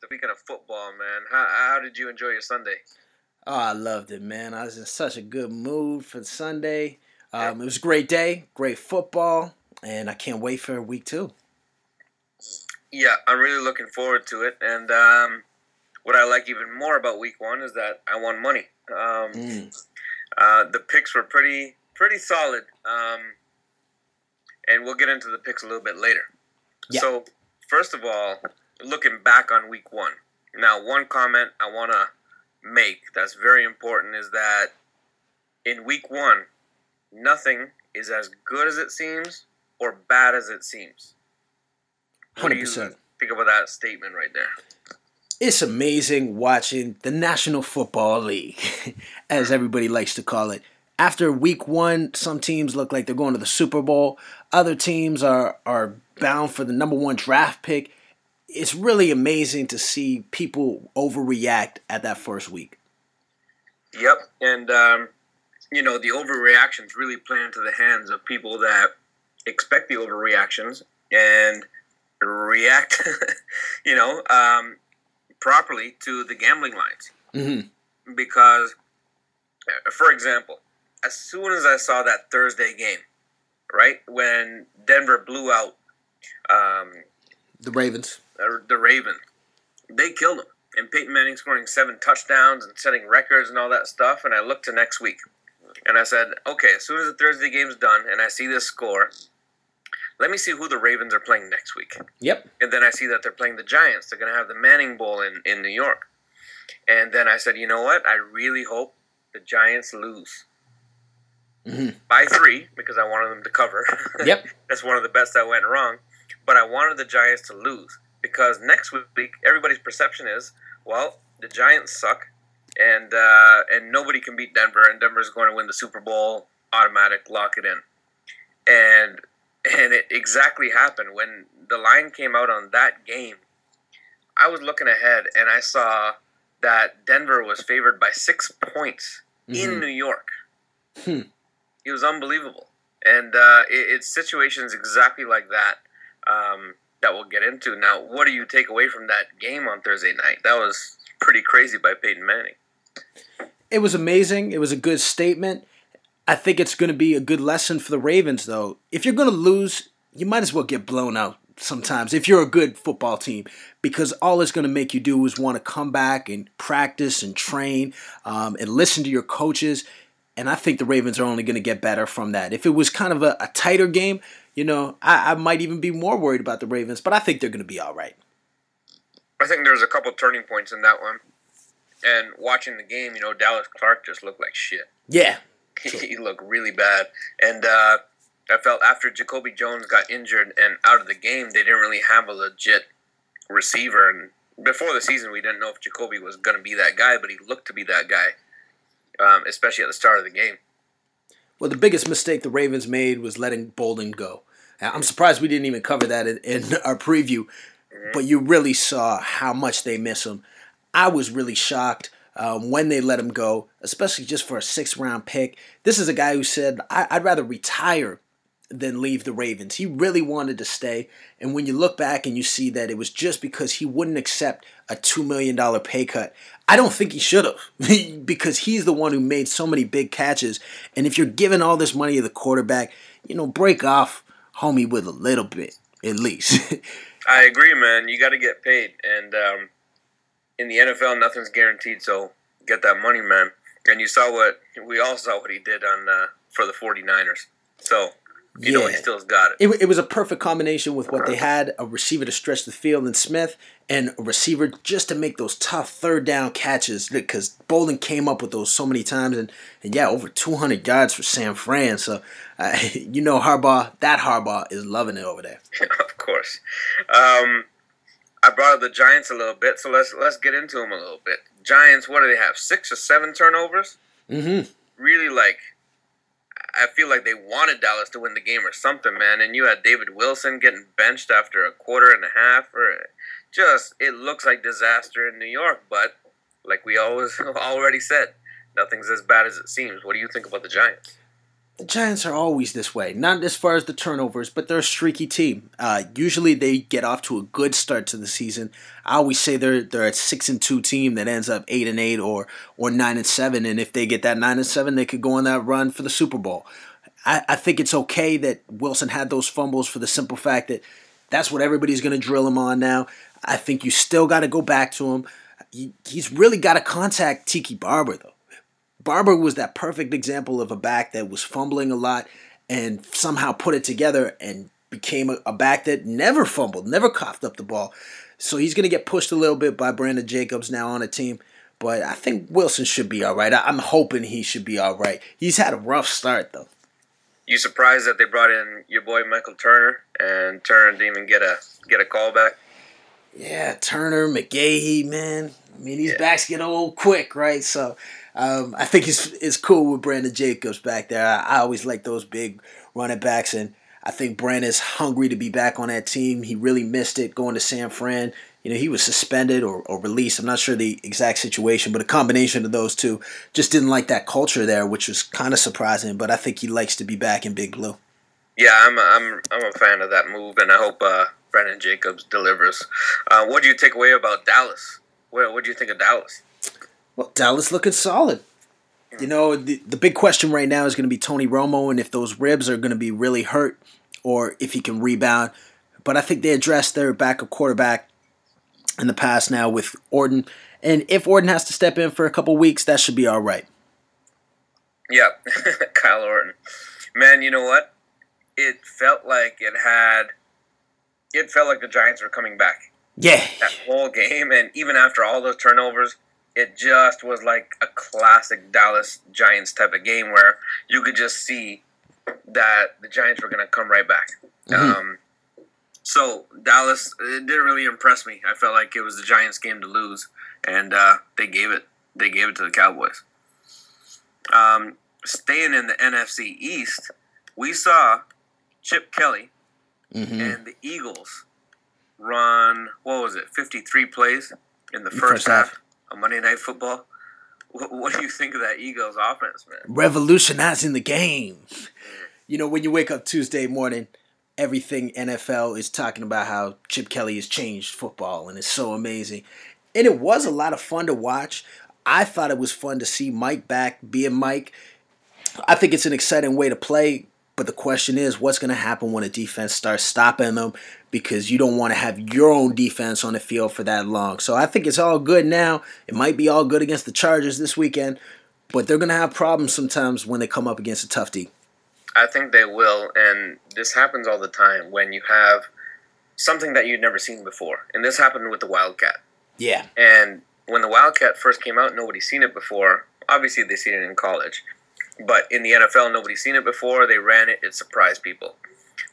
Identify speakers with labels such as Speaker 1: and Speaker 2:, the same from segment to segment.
Speaker 1: the weekend of football, man. How, how did you enjoy your Sunday?
Speaker 2: Oh, I loved it, man. I was in such a good mood for Sunday. Um, it was a great day, great football, and I can't wait for week two.
Speaker 1: Yeah, I'm really looking forward to it. And um, what I like even more about week one is that I won money. Um,
Speaker 2: Mm.
Speaker 1: uh, the picks were pretty pretty solid, um, and we'll get into the picks a little bit later.
Speaker 2: Yeah.
Speaker 1: So, first of all, looking back on week one. Now, one comment I want to make that's very important is that in week one, nothing is as good as it seems or bad as it seems. What
Speaker 2: 100%.
Speaker 1: think about that statement right there?
Speaker 2: It's amazing watching the National Football League, as everybody likes to call it. After week one, some teams look like they're going to the Super Bowl. Other teams are are bound for the number one draft pick. It's really amazing to see people overreact at that first week.
Speaker 1: Yep, and um, you know the overreactions really play into the hands of people that expect the overreactions and react, you know, um, properly to the gambling lines.
Speaker 2: hmm
Speaker 1: Because, for example, as soon as I saw that Thursday game, right when Denver blew out um,
Speaker 2: The Ravens.
Speaker 1: The Ravens, they killed him. And Peyton Manning scoring seven touchdowns and setting records and all that stuff. And I looked to next week, and I said, okay, as soon as the Thursday game's done, and I see this score, let me see who the Ravens are playing next week.
Speaker 2: Yep.
Speaker 1: And then I see that they're playing the Giants. They're going to have the Manning Bowl in, in New York. And then I said, you know what? I really hope the Giants lose
Speaker 2: hmm
Speaker 1: by three because I wanted them to cover.
Speaker 2: Yep.
Speaker 1: That's one of the bets that went wrong. But I wanted the Giants to lose because next week everybody's perception is, well, the Giants suck, and uh, and nobody can beat Denver, and Denver's going to win the Super Bowl, automatic, lock it in, and and it exactly happened when the line came out on that game. I was looking ahead, and I saw that Denver was favored by six points in
Speaker 2: Mhm.
Speaker 1: New York.
Speaker 2: Hmm.
Speaker 1: It was unbelievable, and uh, it, it's situations exactly like that um, that we'll get into. Now, what do you take away from that game on Thursday night? That was pretty crazy by Peyton Manning.
Speaker 2: It was amazing. It was a good statement. I think it's going to be a good lesson for the Ravens, though. If you're going to lose, you might as well get blown out sometimes if you're a good football team, because all it's going to make you do is want to come back and practice and train um, and listen to your coaches. And I think the Ravens are only going to get better from that. If it was kind of a, a tighter game, you know, I, I might even be more worried about the Ravens, but I think they're going to be all right.
Speaker 1: I think there's a couple turning points in that one. And watching the game, you know, Dallas Clark just looked like shit.
Speaker 2: Yeah.
Speaker 1: he looked really bad. And uh, I felt after Jacoby Jones got injured and out of the game, they didn't really have a legit receiver. And before the season, we didn't know if Jacoby was going to be that guy, but he looked to be that guy, um, especially at the start of the game.
Speaker 2: Well, the biggest mistake the Ravens made was letting Boldin go. I'm surprised we didn't even cover that in, in our preview, but you really saw how much they miss him. I was really shocked um, when they let him go, especially just for a six round pick. This is a guy who said, I- I'd rather retire than leave the Ravens. He really wanted to stay. And when you look back and you see that it was just because he wouldn't accept a $2 million pay cut, I don't think he should have because he's the one who made so many big catches. And if you're giving all this money to the quarterback, you know, break off homie with a little bit at least.
Speaker 1: I agree, man. You got to get paid. And um, in the NFL, nothing's guaranteed, so get that money, man. And you saw what, we all saw what he did on uh, for the 49ers. So, you know, he
Speaker 2: Yeah.
Speaker 1: still's got it.
Speaker 2: It, it was a perfect combination with what they had a receiver to stretch the field in Smith and a receiver just to make those tough third down catches because Boldin came up with those so many times and, and yeah over 200 yards for San Fran so uh, you know Harbaugh that Harbaugh is loving it over there
Speaker 1: of course. Um, I brought up the Giants a little bit, so let's let's get into them a little bit. Giants, what do they have? Six or seven turnovers?
Speaker 2: mm-hmm
Speaker 1: Really, like, I feel like they wanted Dallas to win the game or something, man. And you had David Wilson getting benched after a quarter and a half, or just it looks like disaster in New York. But like we always already said, nothing's as bad as it seems. What do you think about the Giants?
Speaker 2: The Giants are always this way. Not as far as the turnovers, but they're a streaky team. Uh, usually they get off to a good start to the season. I always say they're they're a six and two team that ends up eight and eight or or nine and seven. And if they get that nine and seven, they could go on that run for the Super Bowl. I, I think it's okay that Wilson had those fumbles for the simple fact that that's what everybody's going to drill him on now. I think you still got to go back to him. He, he's really got to contact Tiki Barber though. Barber was that perfect example of a back that was fumbling a lot and somehow put it together and became a, a back that never fumbled, never coughed up the ball. So he's going to get pushed a little bit by Brandon Jacobs now on a team. But I think Wilson should be all right. I'm hoping he should be all right. He's had a rough start, though.
Speaker 1: You surprised that they brought in your boy Michael Turner and Turner didn't even get a get a call back?
Speaker 2: Yeah, Turner, McGahee, man. I mean, these yeah. backs get old quick, right? So um, I think it's it's cool with Brandon Jacobs back there. I, I always like those big running backs, and I think Brandon's hungry to be back on that team. He really missed it going to San Fran. You know, he was suspended or, or released. I'm not sure the exact situation, but a combination of those two just didn't like that culture there, which was kind of surprising. But I think he likes to be back in Big Blue.
Speaker 1: Yeah, I'm a, I'm I'm a fan of that move, and I hope uh, Brandon Jacobs delivers. Uh, what do you take away about Dallas? What what do you think of Dallas?
Speaker 2: Well, Dallas looking solid. You know, the, the big question right now is going to be Tony Romo and if those ribs are going to be really hurt or if he can rebound. But I think they addressed their backup quarterback in the past now with Orton. And if Orton has to step in for a couple weeks, that should be all right.
Speaker 1: Yeah, Kyle Orton. Man, you know what? It felt like it had. It felt like the Giants were coming back.
Speaker 2: Yeah.
Speaker 1: That whole game, and even after all those turnovers, it just was like a classic Dallas Giants type of game where you could just see that the Giants were going to come right back. Mm-hmm. Um, so Dallas it didn't really impress me. I felt like it was the Giants' game to lose, and uh, they gave it. They gave it to the Cowboys. Um, staying in the NFC East, we saw Chip Kelly mm-hmm. and the Eagles run. What was it? Fifty-three plays in the first, first half. half on Monday Night Football. What, what, do you think of that Eagles offense, man?
Speaker 2: Revolutionizing the game. You know, when you wake up Tuesday morning, everything NFL is talking about how Chip Kelly has changed football and it's so amazing. And it was a lot of fun to watch. I thought it was fun to see Mike back being Mike. I think it's an exciting way to play, but the question is what's going to happen when a defense starts stopping them because you don't want to have your own defense on the field for that long. So I think it's all good now. It might be all good against the Chargers this weekend, but they're going to have problems sometimes when they come up against a tough D.
Speaker 1: I think they will, and this happens all the time when you have something that you'd never seen before. And this happened with the Wildcat.
Speaker 2: Yeah.
Speaker 1: And when the Wildcat first came out, nobody's seen it before. Obviously, they've seen it in college. But in the NFL, nobody's seen it before. They ran it, it surprised people.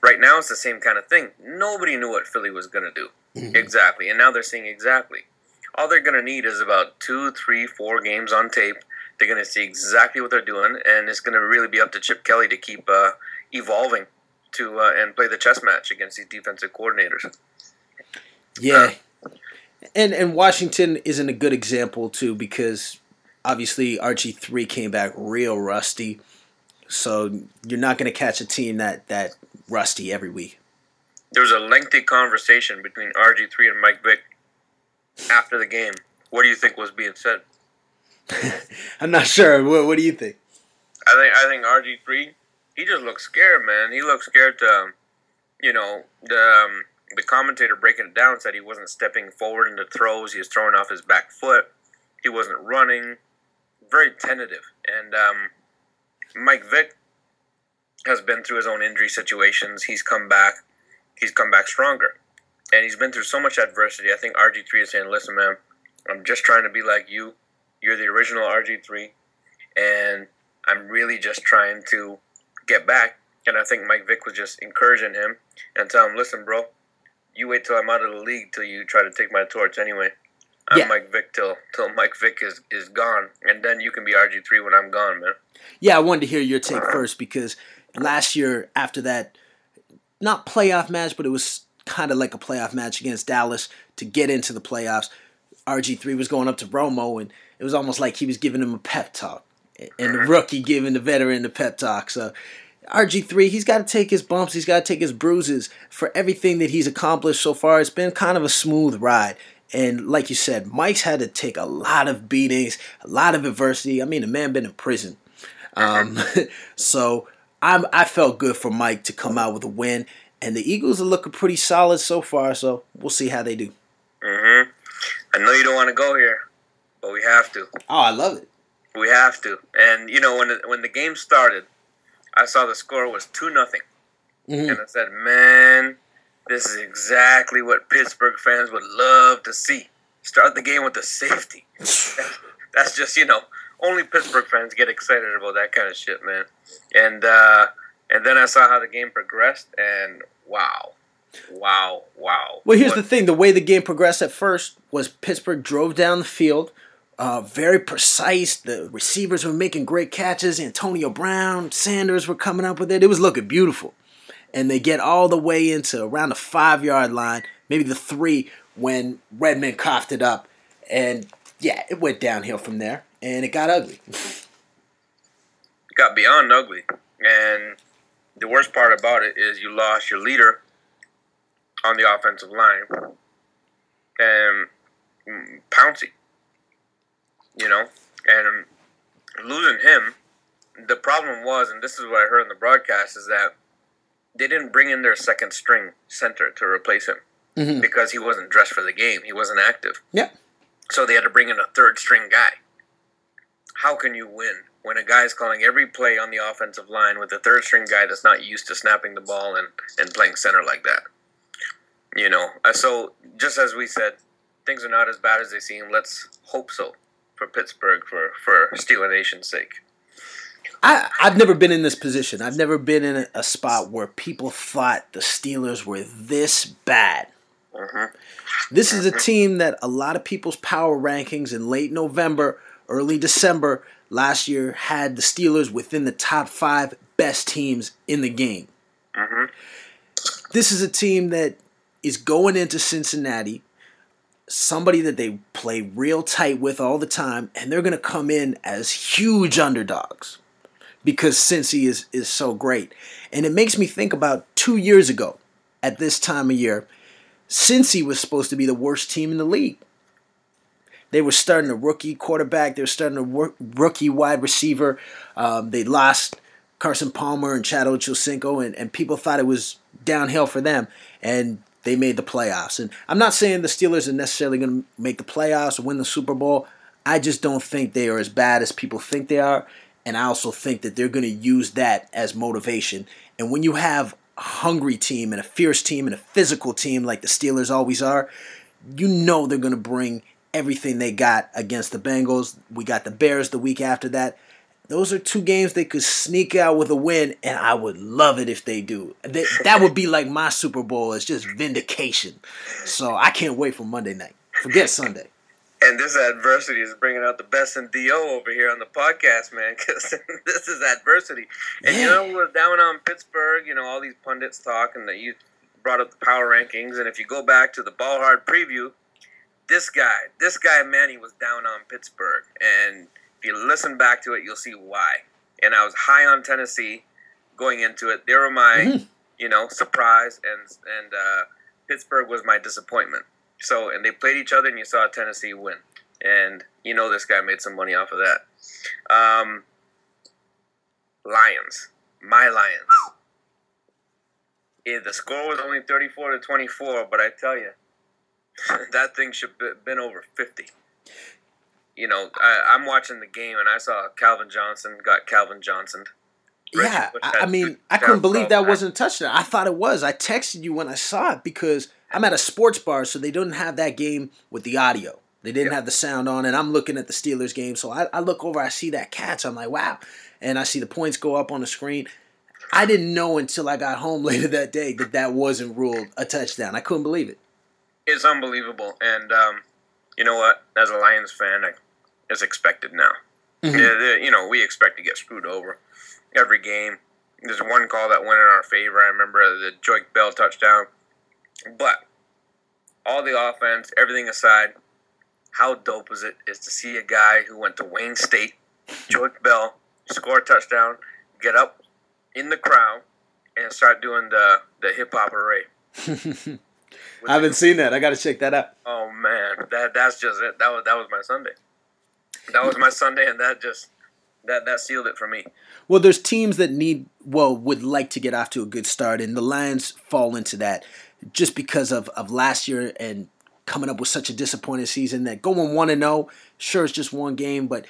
Speaker 1: Right now, it's the same kind of thing. Nobody knew what Philly was going to do. Mm-hmm. Exactly. And now they're seeing exactly. All they're going to need is about two, three, four games on tape. They're going to see exactly what they're doing, and it's going to really be up to Chip Kelly to keep uh, evolving to uh, and play the chess match against these defensive coordinators.
Speaker 2: Yeah. Uh, and and Washington isn't a good example too because obviously RG three came back real rusty. So you're not going to catch a team that that rusty every week.
Speaker 1: There was a lengthy conversation between RG3 and Mike Vick after the game. What do you think was being said?
Speaker 2: I'm not sure. What, what do you think?
Speaker 1: I think I think RG3 he just looks scared, man. He looks scared to, um, you know, the um, the commentator breaking it down said he wasn't stepping forward into throws. He was throwing off his back foot. He wasn't running. Very tentative. And um, Mike Vick has been through his own injury situations. He's come back. He's come back stronger, and he's been through so much adversity. I think RG three is saying, "Listen, man, I'm just trying to be like you. You're the original RG three, and I'm really just trying to get back." And I think Mike Vick was just encouraging him and telling him, "Listen, bro, you wait till I'm out of the league till you try to take my torch anyway." I'm yeah. Mike Vick till till Mike Vick is, is gone, and then you can be RG three when I'm gone, man.
Speaker 2: Yeah, I wanted to hear your take uh-huh. first because last year after that, not playoff match, but it was kind of like a playoff match against Dallas to get into the playoffs. RG3 was going up to Romo, and it was almost like he was giving him a pep talk. and the rookie giving the veteran the pep talk. So RG3, he's got to take his bumps, he's got to take his bruises for everything that he's accomplished so far. It's been kind of a smooth ride. And like you said, Mike's had to take a lot of beatings, a lot of adversity. I mean, the man been in prison. Um, so I'm, I felt good for Mike to come out with a win. And the Eagles are looking pretty solid so far, so we'll see how they do.
Speaker 1: Mm-hmm. I know you don't want to go here, but we have to.
Speaker 2: Oh, I love it.
Speaker 1: We have to. And you know, when the, when the game started, I saw the score was two nothing, mm-hmm. and I said, "Man, this is exactly what Pittsburgh fans would love to see. Start the game with the safety. That's just you know, only Pittsburgh fans get excited about that kind of shit, man. And uh, and then I saw how the game progressed, and wow, wow, wow.
Speaker 2: Well, here's what? the thing: the way the game progressed at first was Pittsburgh drove down the field uh, very precise. The receivers were making great catches. Antonio Brown, Sanders were coming up with it. It was looking beautiful. And they get all the way into around the five yard line, maybe the three, when Redman coughed it up. And yeah, it went downhill from there. And it got ugly.
Speaker 1: it got beyond ugly. And the worst part about it is you lost your leader on the offensive line. And Pouncey, you know, and losing him. The problem was, and this is what I heard in the broadcast, is that they didn't bring in their second string center to replace him mm-hmm. because he wasn't dressed for the game. He wasn't active.
Speaker 2: Yeah.
Speaker 1: So they had to bring in a third string guy. How can you win when a guy is calling every play on the offensive line with a third string guy that's not used to snapping the ball and, and playing center like that? You know, uh, so just as we said, things are not as bad as they seem. Let's hope so for Pittsburgh for for Steeler Nation's sake.
Speaker 2: I, I've never been in this position. I've never been in a, spot where people thought the Steelers were this bad. Mm-hmm. This is a team that a lot of people's power rankings in late November, early December last year had the Steelers within the top five best teams in the game. Mm-hmm. This is a team that is going into Cincinnati somebody that they play real tight with all the time, and they're going to come in as huge underdogs because Cincy is, is so great. And it makes me think about two years ago at this time of year, Cincy was supposed to be the worst team in the league. They were starting a rookie quarterback, they were starting a rookie wide receiver. Um, they lost Carson Palmer and Chad Ochocinco, and, and people thought it was downhill for them. And they made the playoffs. And I'm not saying the Steelers are necessarily going to make the playoffs or win the Super Bowl. I just don't think they are as bad as people think they are. And I also think that they're going to use that as motivation. And when you have a hungry team and a fierce team and a physical team like the Steelers always are, you know they're going to bring everything they got against the Bengals. We got the Bears the week after that. Those are two games they could sneak out with a win, and I would love it if they do. That, that would be like my Super Bowl. It's just vindication. So I can't wait for Monday night. Forget Sunday.
Speaker 1: And this adversity is bringing out the best in Do over here on the podcast, man. Because this is adversity. And yeah. you know, we're down on Pittsburgh. You know, all these pundits talking that you brought up the power rankings, and if you go back to the Ball Hard preview, this guy, this guy, Manny was down on Pittsburgh, and if you listen back to it, you'll see why. And I was high on Tennessee going into it. They were my, mm-hmm. you know, surprise, and and uh, Pittsburgh was my disappointment. So, and they played each other, and you saw Tennessee win. And you know, this guy made some money off of that. Um, Lions, my Lions. Yeah, the score was only 34 to 24, but I tell you, that thing should have been over 50 you know, I, am watching the game and I saw Calvin Johnson got Calvin Johnson.
Speaker 2: yeah, I, I mean, I couldn't believe that wasn't a touchdown. I thought it was. I texted you when I saw it because I'm at a sports bar, so they didn't have that game with the audio. They didn't yep. have the sound on, and I'm looking at the Steelers game. So I, I look over, I see that catch. I'm like, wow. And I see the points go up on the screen. I didn't know until I got home later that day that that wasn't ruled a touchdown. I couldn't believe it.
Speaker 1: It's unbelievable. And um, you know what? As a Lions fan, I is expected now. Mm-hmm. You know, we expect to get screwed over every game. There's one call that went in our favor. I remember the Joique Bell touchdown. But all the offense, everything aside, how dope is it is to see a guy who went to Wayne State Joique Bell score a touchdown, get up in the crowd, and start doing the the hip hop array.
Speaker 2: I haven't seen that. I got to check that out.
Speaker 1: Oh man, that that's just it. That was that was my Sunday. That was my Sunday, and that just that that sealed it for me.
Speaker 2: Well, there's teams that need well would like to get off to a good start, and the Lions fall into that just because of of last year and coming up with such a disappointing season. That going one and zero, sure, it's just one game, but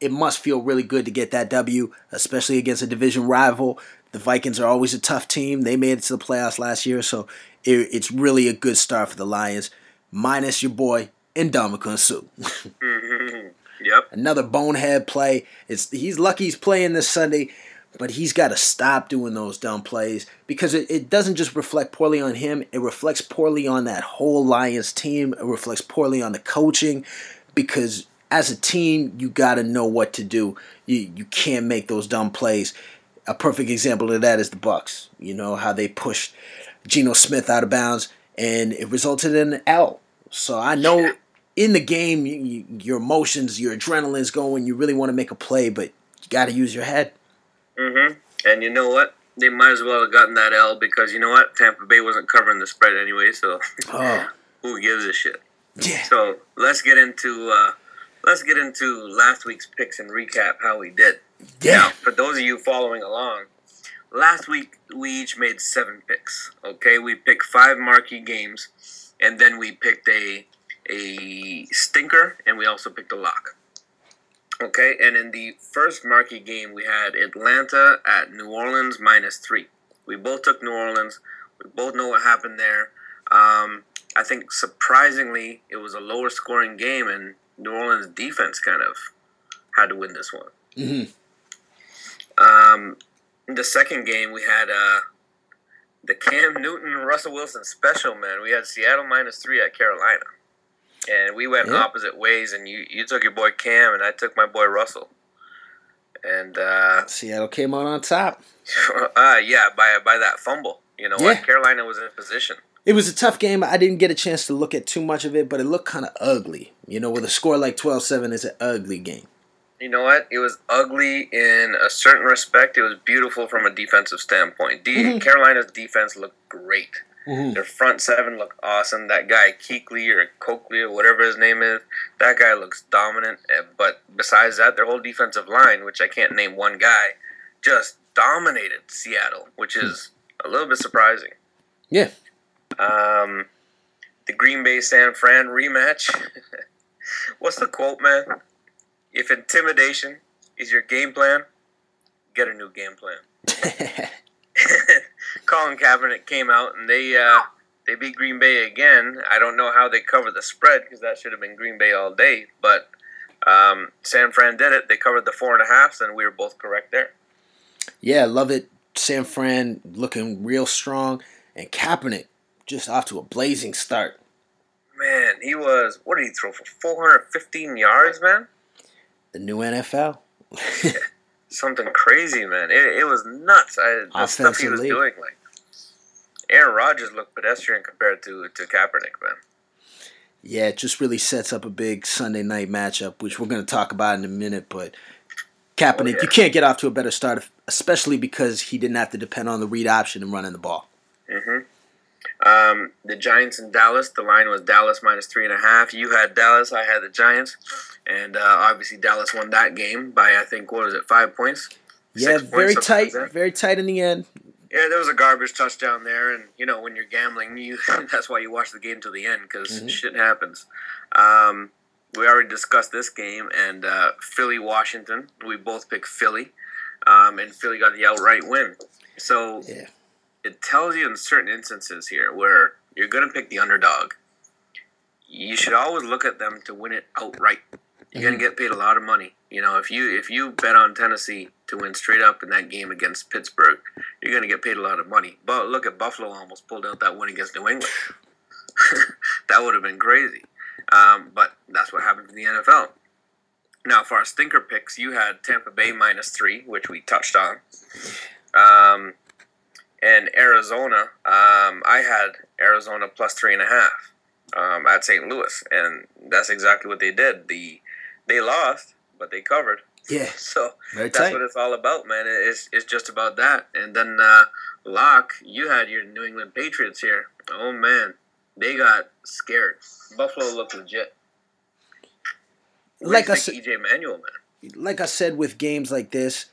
Speaker 2: it must feel really good to get that W, especially against a division rival. The Vikings are always a tough team. They made it to the playoffs last year, so it, it's really a good start for the Lions. Minus your boy Ndamukong Suh.
Speaker 1: mm-hmm. Yep.
Speaker 2: Another bonehead play. It's he's lucky he's playing this Sunday, but he's got to stop doing those dumb plays because it, it doesn't just reflect poorly on him. It reflects poorly on that whole Lions team. It reflects poorly on the coaching because as a team you got to know what to do. You you can't make those dumb plays. A perfect example of that is the Bucks. You know how they pushed Geno Smith out of bounds and it resulted in an L. So I know in the game, you, you, your emotions, your adrenaline's going. You really want to make a play, but you got to use your head.
Speaker 1: Mm-hmm. And you know what? They might as well have gotten that L because you know what? Tampa Bay wasn't covering the spread anyway, so
Speaker 2: oh.
Speaker 1: who gives a shit?
Speaker 2: Yeah.
Speaker 1: So let's get into uh, let's get into last week's picks and recap how we did.
Speaker 2: Yeah.
Speaker 1: Now, for those of you following along, last week we each made seven picks. Okay, we picked five marquee games, and then we picked a a stinker, and we also picked a lock. Okay, and in the first marquee game, we had Atlanta at New Orleans minus three. We both took New Orleans. We both know what happened there. Um, I think surprisingly, it was a lower scoring game, and New Orleans defense kind of had to win this one.
Speaker 2: Mm-hmm.
Speaker 1: Um, in the second game, we had uh, the Cam Newton Russell Wilson special. Man, we had Seattle minus three at Carolina and we went
Speaker 2: Yeah.
Speaker 1: opposite ways. And you you took your boy Cam, and I took my boy Russell. And uh,
Speaker 2: Seattle came out on top.
Speaker 1: uh yeah, by by that fumble. You know
Speaker 2: Yeah.
Speaker 1: what? Carolina was in position.
Speaker 2: It was a tough game. I didn't get a chance to look at too much of it, but it looked kind of ugly. You know, with a score like 12-7, it's an ugly game.
Speaker 1: You know what? It was ugly in a certain respect. It was beautiful from a defensive standpoint. De-
Speaker 2: Mhm.
Speaker 1: Carolina's defense looked great.
Speaker 2: Mm-hmm.
Speaker 1: Their front seven looked awesome. That guy Keekly or Coakley or whatever his name is, that guy looks dominant. Eh, But besides that, their whole defensive line, which I can't name one guy, just dominated Seattle, which is a little bit surprising.
Speaker 2: Yeah.
Speaker 1: Um, the Green Bay San Fran rematch. What's the quote, man? If intimidation is your game plan, get a new game plan. Colin Kaepernick came out and they uh, they beat Green Bay again. I don't know how they covered the spread because that should have been Green Bay all day. But um, San Fran did it. They covered the four and a halfs, and we were both correct there.
Speaker 2: yeah, love it. San Fran looking real strong, and Kaepernick just off to a blazing start.
Speaker 1: Man, he was what did he throw for 415 yards, man?
Speaker 2: The new NFL.
Speaker 1: Something crazy, man. It, it was nuts. I, the stuff he was doing, like Aaron Rodgers looked pedestrian compared to to Kaepernick, man.
Speaker 2: Yeah, it just really sets up a big Sunday night matchup, which we're going to talk about in a minute. But Kaepernick,
Speaker 1: Oh, yeah.
Speaker 2: you can't get off to a better start, especially because he didn't have to depend on the read option and running the ball.
Speaker 1: hmm Um, the Giants in Dallas. The line was Dallas minus three and a half. You had Dallas. I had the Giants, and uh, obviously Dallas won that game by I think what was it five points?
Speaker 2: Yeah, very
Speaker 1: points,
Speaker 2: tight,
Speaker 1: like
Speaker 2: very tight in the end.
Speaker 1: Yeah, there was a garbage touchdown there, and you know when you're gambling, you that's why you watch the game till the end because
Speaker 2: Mhm.
Speaker 1: shit happens. Um, we already discussed this game, and uh, Philly Washington. We both picked Philly, um, and Philly got the outright win. So
Speaker 2: Yeah.
Speaker 1: It tells you in certain instances here where you're going to pick the underdog. You should always look at them to win it outright. You're going to get paid a lot of money. You know, if you if you bet on Tennessee to win straight up in that game against Pittsburgh, you're going to get paid a lot of money. But look at Buffalo almost pulled out that win against New England. that would have been crazy. Um, but that's what happened in the NFL. Now, for our stinker picks, you had Tampa Bay minus three, which we touched on. Um, and Arizona, um, I had Arizona plus three and a half um, at St. Louis, and that's exactly what they did. The they lost, but they covered.
Speaker 2: Yeah.
Speaker 1: So
Speaker 2: Very
Speaker 1: that's
Speaker 2: tight.
Speaker 1: what it's all about, man. It's it's just about that. And then uh, lock, you had your New England Patriots here. Oh man, they got scared. Buffalo looked legit.
Speaker 2: Like I said-
Speaker 1: EJ Manuel, man.
Speaker 2: like I said with games like this,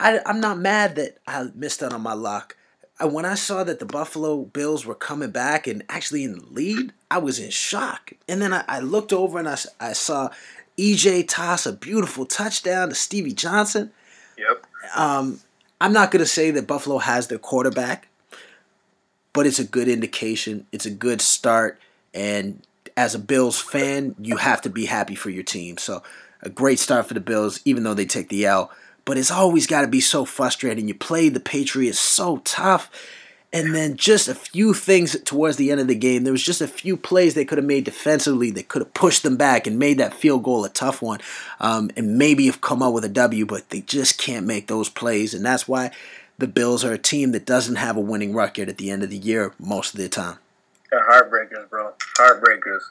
Speaker 2: I, I'm not mad that I missed out on my lock. I, when I saw that the Buffalo Bills were coming back and actually in the lead, I was in shock. And then I, I looked over and I, I saw EJ toss a beautiful touchdown to Stevie Johnson.
Speaker 1: Yep.
Speaker 2: Um, I'm not going to say that Buffalo has their quarterback, but it's a good indication. It's a good start. And as a Bills fan, you have to be happy for your team. So, a great start for the Bills, even though they take the L. But it's always got to be so frustrating. You play the Patriots so tough. And then just a few things towards the end of the game. There was just a few plays they could have made defensively that could have pushed them back and made that field goal a tough one, um, and maybe have come out with a W. But they just can't make those plays, and that's why the Bills are a team that doesn't have a winning record at the end of the year most of the time.
Speaker 1: They're heartbreakers, bro. Heartbreakers.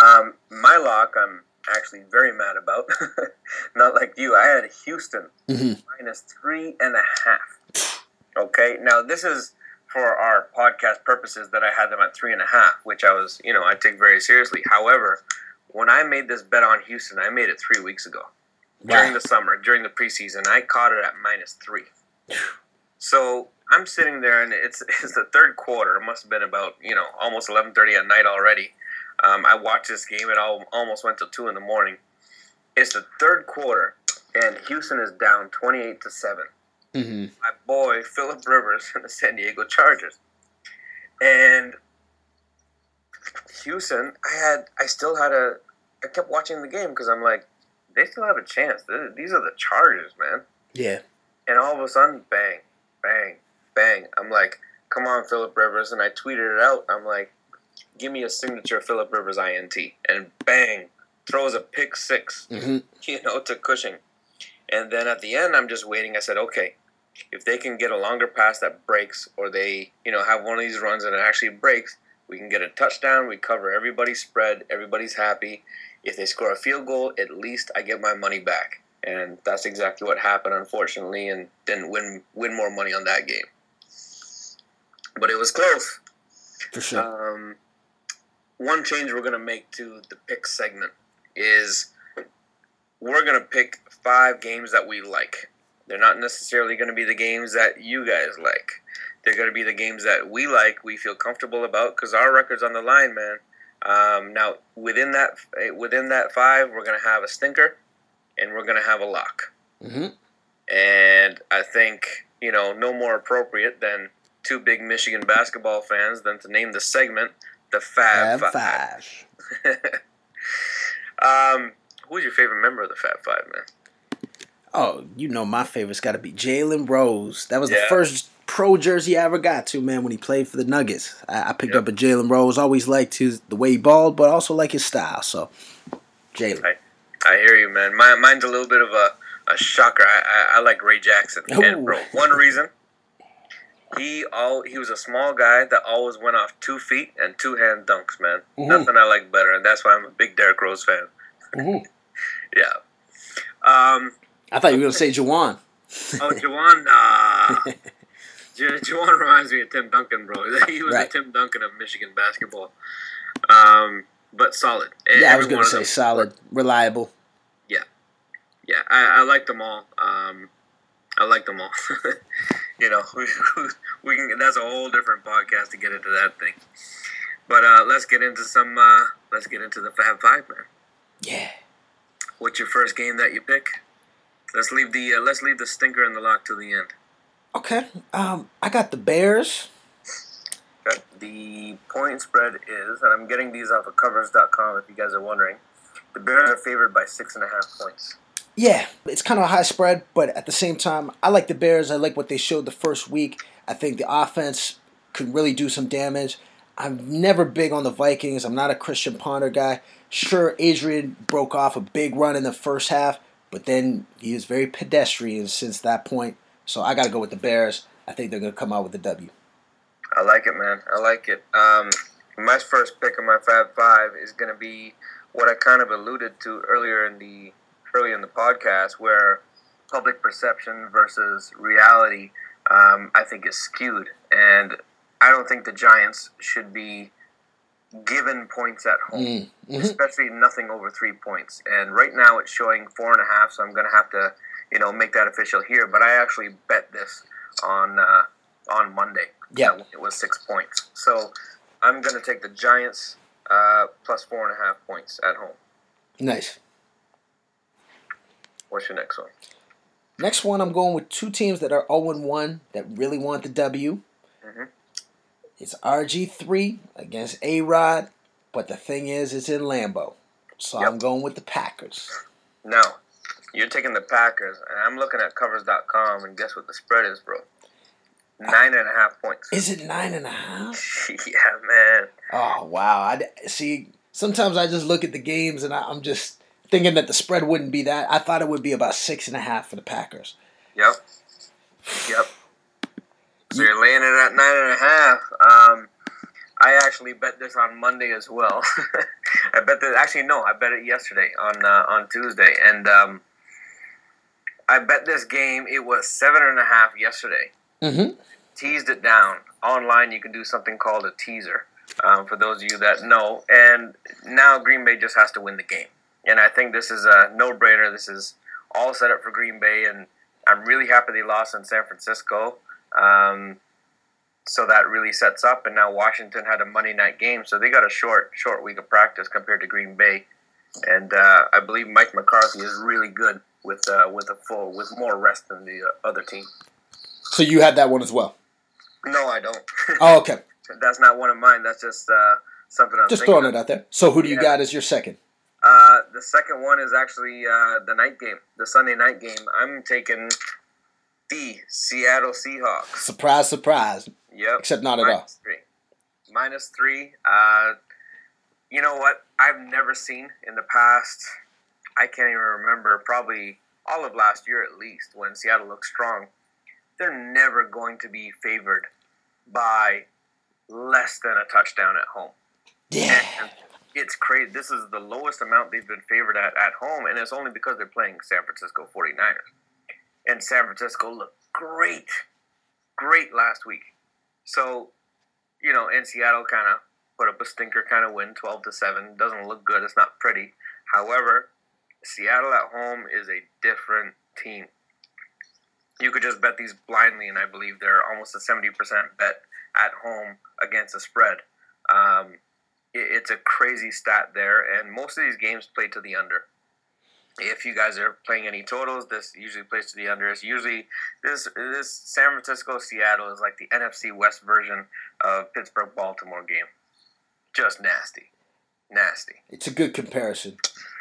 Speaker 1: Um, my lock, I'm actually very mad about. Not like you. I had Houston
Speaker 2: Mhm.
Speaker 1: minus three and a half. Okay, now this is for our podcast purposes that I had them at three and a half, which I was, you know, I take very seriously. However, when I made this bet on Houston, I made it three weeks ago during the summer, during the preseason. I caught it at minus three. So I'm sitting there, and it's it's the third quarter. It must have been about you know almost 11:30 at night already. Um, I watched this game. It all almost went till two in the morning. It's the third quarter, and Houston is down 28 to seven.
Speaker 2: Mm-hmm.
Speaker 1: My boy Philip Rivers and the San Diego Chargers, and Houston. I had I still had a. I kept watching the game because I'm like, they still have a chance. These are the Chargers, man.
Speaker 2: Yeah.
Speaker 1: And all of a sudden, bang, bang, bang. I'm like, come on, Philip Rivers. And I tweeted it out. I'm like, give me a signature Philip Rivers INT. And bang, throws a pick six,
Speaker 2: Mm-hmm.
Speaker 1: you know, to Cushing. And then at the end, I'm just waiting. I said, okay, if they can get a longer pass that breaks, or they, you know, have one of these runs and it actually breaks, we can get a touchdown. We cover everybody's spread. Everybody's happy. If they score a field goal, at least I get my money back. And that's exactly what happened, unfortunately, and didn't win win more money on that game. But it was close.
Speaker 2: For sure.
Speaker 1: Um, one change we're going to make to the pick segment is we're going to pick five games that we like. They're not necessarily going to be the games that you guys like. They're going to be the games that we like, we feel comfortable about, because our record's on the line, man. Um, now, within that within that five, we're going to have a stinker, and we're going to have a lock.
Speaker 2: mm-hmm.
Speaker 1: And I think, you know, no more appropriate than two big Michigan basketball fans than to name the segment the Fab,
Speaker 2: Fab
Speaker 1: Five.
Speaker 2: Five.
Speaker 1: um, who's your favorite member of the Fab Five, man?
Speaker 2: Oh, you know my favorite's got to be Jalen Rose. That was the first pro jersey I ever got to, man, when he played for the Nuggets. I, I picked
Speaker 1: Yep.
Speaker 2: up a Jalen Rose. Always liked his the way he balled, but also like his style. So, Jalen.
Speaker 1: I hear you, man. My, mine's a little bit of a, a shocker. I, I, I like Ray Jackson.
Speaker 2: Ooh.
Speaker 1: And, bro, one reason. He all he was a small guy that always went off two feet and two hand dunks, man.
Speaker 2: Mhm.
Speaker 1: Nothing I like better, and that's why I'm a big Derrick Rose fan.
Speaker 2: Mhm.
Speaker 1: Yeah. Um,
Speaker 2: I thought you were gonna say Juwan.
Speaker 1: Oh, Juwan, nah. J- Juwan reminds me of Tim Duncan, bro. He was
Speaker 2: Right.
Speaker 1: the Tim Duncan of Michigan basketball. Um, but solid.
Speaker 2: Yeah, I was gonna say
Speaker 1: them.
Speaker 2: solid, reliable.
Speaker 1: Yeah, I, I like them all. Um, I like them all. You know, we, we can. That's a whole different podcast to get into that thing. But uh, let's get into some. Uh, let's get into the Fab Five, man.
Speaker 2: Yeah.
Speaker 1: What's your first game that you pick? Let's leave the uh, let's leave the stinker and the lock to the end.
Speaker 2: Okay. Um, I got the Bears.
Speaker 1: Okay. The point spread is, and I'm getting these off of covers.com if you guys are wondering. The Bears are favored by six and a half points.
Speaker 2: Yeah, it's kind of a high spread, but at the same time, I like the Bears. I like what they showed the first week. I think the offense could really do some damage. I'm never big on the Vikings. I'm not a Christian Ponder guy. Sure, Adrian broke off a big run in the first half, but then he is very pedestrian since that point. So I got to go with the Bears. I think they're going to come out with a W.
Speaker 1: I like it, man. I like it. Um, my first pick of my Fab Five is going to be what I kind of alluded to earlier in the early in the podcast where public perception versus reality, um, I think, is skewed, and I don't think the Giants should be given points at home,
Speaker 2: Mm, mhm.
Speaker 1: especially nothing over three points. And right now it's showing four and a half, so I'm going to have to, you know, make that official here. But I actually bet this on uh, on Monday.
Speaker 2: Yeah.
Speaker 1: it was six points. So I'm going to take the Giants uh, plus four and a half points at home.
Speaker 2: Nice.
Speaker 1: What's your next one?
Speaker 2: Next one, I'm going with two teams that are 0 1 that really want the W.
Speaker 1: Mhm.
Speaker 2: It's RG3 against A Rod, but the thing is, it's in Lambeau. So
Speaker 1: Yep.
Speaker 2: I'm going with the Packers.
Speaker 1: Now, you're taking the Packers, and I'm looking at covers.com, and guess what the spread is, bro? Nine and a half points.
Speaker 2: Is it nine and a half?
Speaker 1: yeah, man.
Speaker 2: Oh wow! I see. Sometimes I just look at the games and I, I'm just thinking that the spread wouldn't be that. I thought it would be about six and a half for the Packers.
Speaker 1: Yep. Yep. So you're laying it at nine and a half. Um, I actually bet this on Monday as well. I bet that actually no, I bet it yesterday on uh, on Tuesday, and um, I bet this game. It was seven and a half yesterday.
Speaker 2: Mm-hmm.
Speaker 1: Teased it down online. You can do something called a teaser. Um, for those of you that know, and now Green Bay just has to win the game, and I think this is a no-brainer. This is all set up for Green Bay, and I'm really happy they lost in San Francisco. Um, so that really sets up, and now Washington had a Monday night game, so they got a short short week of practice compared to Green Bay, and uh, I believe Mike McCarthy is really good with uh, with a full with more rest than the uh, other team.
Speaker 2: So you had that one as well.
Speaker 1: No, I don't.
Speaker 2: Oh, okay.
Speaker 1: That's not one of mine. That's just uh, something I'm
Speaker 2: Just throwing
Speaker 1: of.
Speaker 2: it out there. So who do you
Speaker 1: Yeah.
Speaker 2: got as your second?
Speaker 1: Uh, the second one is actually uh, the night game, the Sunday night game. I'm taking the Seattle Seahawks.
Speaker 2: Surprise, surprise.
Speaker 1: Yep.
Speaker 2: Except not at all.
Speaker 1: Minus three. Minus three. Uh, you know what? I've never seen in the past. I can't even remember. Probably all of last year at least, when Seattle looked strong. They're never going to be favored by less than a touchdown at home.
Speaker 2: Yeah.
Speaker 1: And crazy. This is the lowest amount they've been favored at at home, and it's only because they're playing San Francisco 49ers. And San Francisco looked great, great last week. So, you know, in Seattle kind of put up a stinker kind of win, 12 to 7. Doesn't look good. It's not pretty. However, Seattle at home is a different team. You could just bet these blindly, and I believe they're almost a 70% bet at home against the spread. Um, it's a crazy stat there, and most of these games play to the under. If you guys are playing any totals, this usually plays to the under. It's usually this this San Francisco Seattle is like the NFC West version of Pittsburgh Baltimore game. Just nasty, nasty.
Speaker 2: It's a good comparison.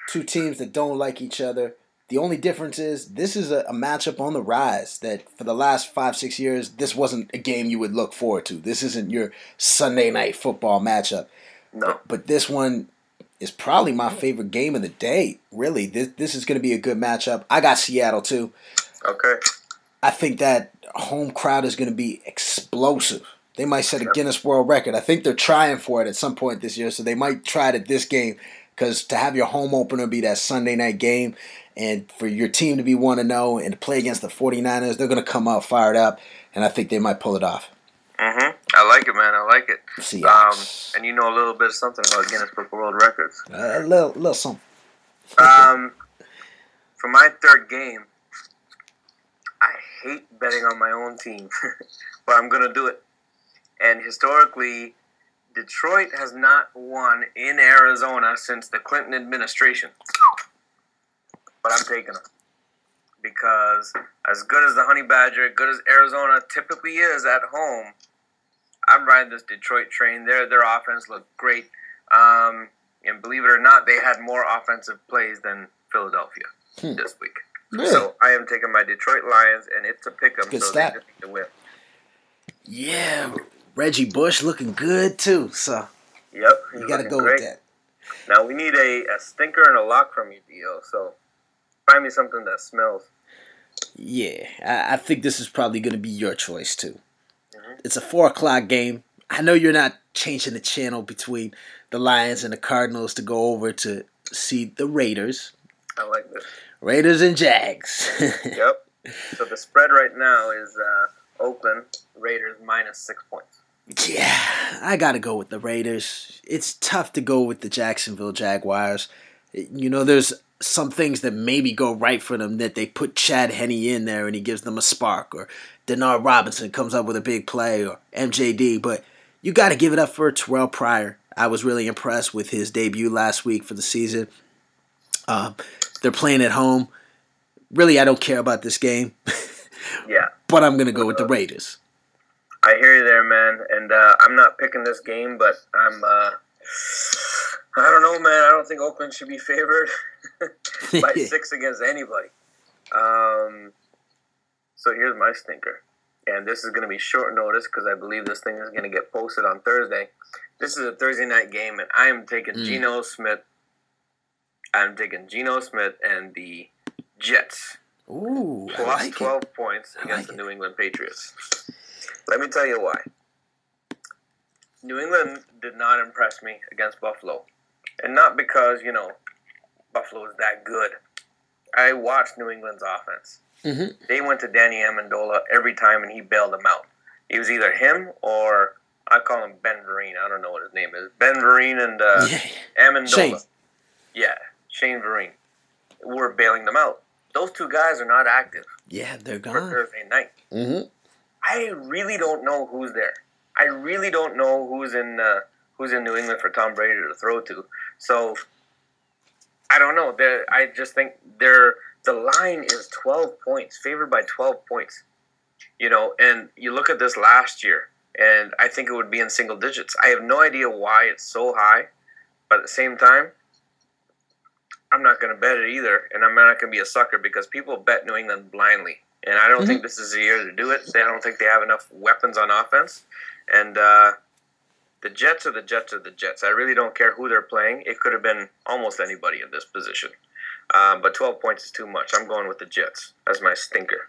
Speaker 2: Two teams that don't like each other. The only difference is this is a, a matchup on the rise that for the last five, six years, this wasn't a game you would look forward to. This isn't your Sunday night football matchup.
Speaker 1: No,
Speaker 2: But this one is probably my favorite game of the day. Really, this this is going to be a good matchup. I got Seattle too.
Speaker 1: okay,
Speaker 2: I think that home crowd is going to be explosive. They might set a Guinness World Record. I think they're trying for it at some point this year, so they might try it at this game. Because to have your home opener be that Sunday night game, and for your team to be one to know and oh to play against the 49ers, they're going to come out fired up, and I think they might pull it off.
Speaker 1: Hmm I like it, man. I like it. Um, and you know a little bit of something about Guinness Book of World Records.
Speaker 2: a little, little something.
Speaker 1: Um, for my third game, I hate betting on my own team, but I'm gonna do it. And historically, Detroit has not won in Arizona since the Clinton administration. But I'm taking them because, as good as the Honey Badger, good as Arizona typically is at home, I'm riding this Detroit train. Their their offense looked great. Um, and believe it or not, they had more offensive plays than Philadelphia
Speaker 2: Hmm.
Speaker 1: this week.
Speaker 2: Really?
Speaker 1: So I am taking my Detroit Lions, and it's a pick 'em,
Speaker 2: Good
Speaker 1: so
Speaker 2: stat.
Speaker 1: they to win.
Speaker 2: Yeah, Reggie Bush looking good too. So
Speaker 1: Yep,
Speaker 2: you got to go
Speaker 1: great.
Speaker 2: with that.
Speaker 1: Now we need a, a stinker and a lock from you, Dio. So find me something that smells.
Speaker 2: Yeah, I, I think this is probably going to be your choice too.
Speaker 1: Mhm.
Speaker 2: It's a four o'clock game. I know you're not changing the channel between the Lions and the Cardinals to go over to see the Raiders.
Speaker 1: I like this.
Speaker 2: Raiders and Jags.
Speaker 1: yep. So the spread right now is uh, Oakland Raiders minus six points.
Speaker 2: Yeah, I got to go with the Raiders. It's tough to go with the Jacksonville Jaguars. You know, there's some things that maybe go right for them that they put Chad Henne in there and he gives them a spark, or Denard Robinson comes up with a big play, or MJD. But you got to give it up for Terrell Pryor. I was really impressed with his debut last week for the season. Um, they're playing at home. Really, I don't care about this game.
Speaker 1: yeah.
Speaker 2: But I'm going to go with the Raiders.
Speaker 1: I hear you there, man. And uh, I'm not picking this game, but I'm. Uh, I don't know, man. I don't think Oakland should be favored by six against anybody. Um, so here's my stinker. And this is going to be short notice because I believe this thing is going to get posted on Thursday. This is a Thursday night game, and I am taking mm. Geno Smith. I'm taking Geno Smith and the Jets.
Speaker 2: Ooh,
Speaker 1: plus
Speaker 2: like
Speaker 1: 12
Speaker 2: it.
Speaker 1: points against
Speaker 2: like
Speaker 1: the New England Patriots. Let me tell you why. New England did not impress me against Buffalo. And not because, you know, Buffalo is that good. I watched New England's offense.
Speaker 2: Mm-hmm.
Speaker 1: They went to Danny Amendola every time and he bailed them out. It was either him or I call him Ben Vereen. I don't know what his name is. Ben Vereen and uh,
Speaker 2: Yeah.
Speaker 1: Amendola.
Speaker 2: Shane.
Speaker 1: Yeah, Shane Vereen. Were bailing them out. Those two guys are not active
Speaker 2: Yeah, they're
Speaker 1: for
Speaker 2: gone.
Speaker 1: Thursday night.
Speaker 2: Mm-hmm.
Speaker 1: I really don't know who's there. I really don't know who's in uh, who's in New England for Tom Brady to throw to. So I don't know. They're, I just think they're the line is twelve points, favored by twelve points. You know, and you look at this last year, and I think it would be in single digits. I have no idea why it's so high, but at the same time, I'm not going to bet it either, and I'm not going to be a sucker because people bet New England blindly, and I don't
Speaker 2: Mhm.
Speaker 1: think this is the year to do it. They I don't think they have enough weapons on offense, and uh, the Jets are the Jets are the Jets. I really don't care who they're playing. It could have been almost anybody in this position, um, but 12 points is too much. I'm going with the Jets as my stinker.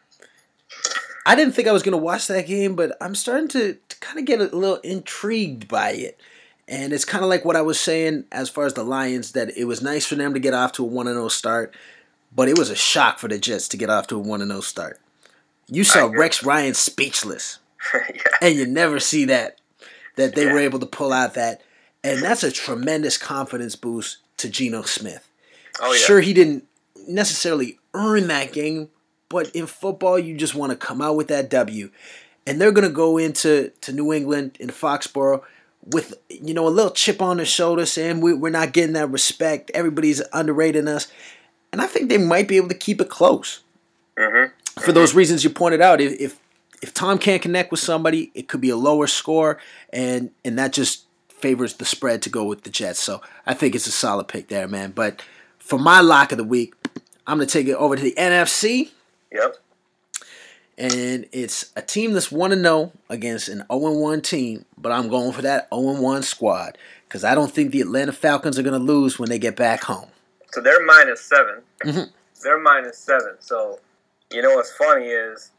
Speaker 2: I didn't think I was going to watch that game, but I'm starting to, to kind of get a little intrigued by it. And it's kind of like what I was saying as far as the Lions that it was nice for them to get off to a 1 0 start, but it was a shock for the Jets to get off to a 1 0 start. You saw. Rex Ryan speechless,
Speaker 1: yeah,
Speaker 2: and you never see that that they
Speaker 1: Yeah.
Speaker 2: were able to pull out that. And that's a tremendous confidence boost to Geno Smith.
Speaker 1: oh yeah,
Speaker 2: Sure, he didn't necessarily earn that game, but in football, you just want to come out with that W. And they're going to go into to New England in Foxborough with you know a little chip on their shoulder, saying we, we're not getting that respect. Everybody's underrating us, and I think they might be able to keep it close
Speaker 1: hmm
Speaker 2: for those reasons you pointed out. If, if if Tom can't connect with somebody, it could be a lower score, and and that just favors the spread to go with the Jets. So I think it's a solid pick there, man. But for my lock of the week, I'm gonna take it over to the NFC,
Speaker 1: yep.
Speaker 2: and it's a team that's one to zero against an 0 1 team. But I'm going for that 0 1 squad because I don't think the Atlanta Falcons are gonna lose when they get back home.
Speaker 1: So they're minus 7
Speaker 2: Mhm.
Speaker 1: They're minus seven. So you know what's funny is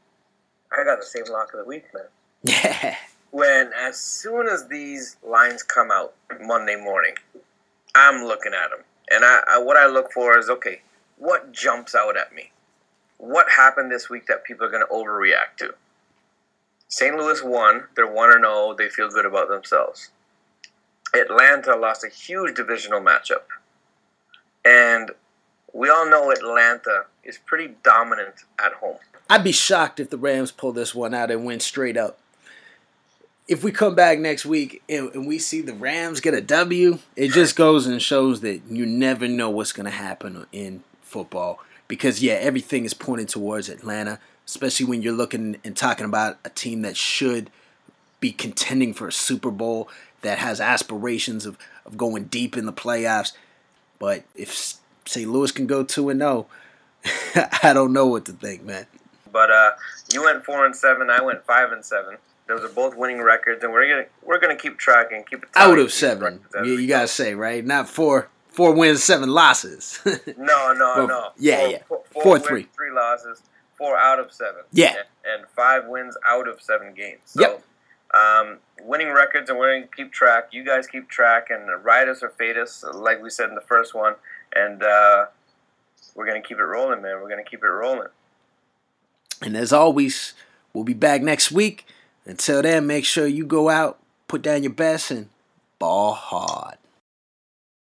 Speaker 1: I got the same lock of the week, man.
Speaker 2: Yeah,
Speaker 1: when as soon as these lines come out Monday morning, I'm looking at them, and I, I what I look for is okay, what jumps out at me? What happened this week that people are going to overreact to? St. Louis won. They're one and zero. They feel good about themselves. Atlanta lost a huge divisional matchup, and we all know Atlanta is pretty dominant at home.
Speaker 2: I'd be shocked if the Rams pull this one out and win straight up. If we come back next week and, and we see the Rams get a W, it just goes and shows that you never know what's going to happen in football. Because, yeah, everything is pointing towards Atlanta, especially when you're looking and talking about a team that should be contending for a Super Bowl, that has aspirations of, of going deep in the playoffs. But if St. Louis can go 2 and 0, I don't know what to think, man.
Speaker 1: But uh, you went four and seven. I went five and seven. Those are both winning records, and we're gonna we're gonna keep tracking, keep it
Speaker 2: out of seven.
Speaker 1: as
Speaker 2: You, you gotta say right, not four four wins, seven losses.
Speaker 1: no, no,
Speaker 2: Well,
Speaker 1: no.
Speaker 2: yeah,
Speaker 1: four,
Speaker 2: yeah.
Speaker 1: Four,
Speaker 2: Four,
Speaker 1: four wins,
Speaker 2: three.
Speaker 1: three losses, four out of seven.
Speaker 2: Yeah.
Speaker 1: and, and five wins out of seven games. So,
Speaker 2: Yep.
Speaker 1: um, winning records, and we're gonna keep track. You guys keep track, and ride us or fade us, like we said in the first one. And uh, we're gonna keep it rolling, man. We're gonna keep it rolling.
Speaker 2: And as always, we'll be back next week. Until then, make sure you go out, put down your best, and ball hard.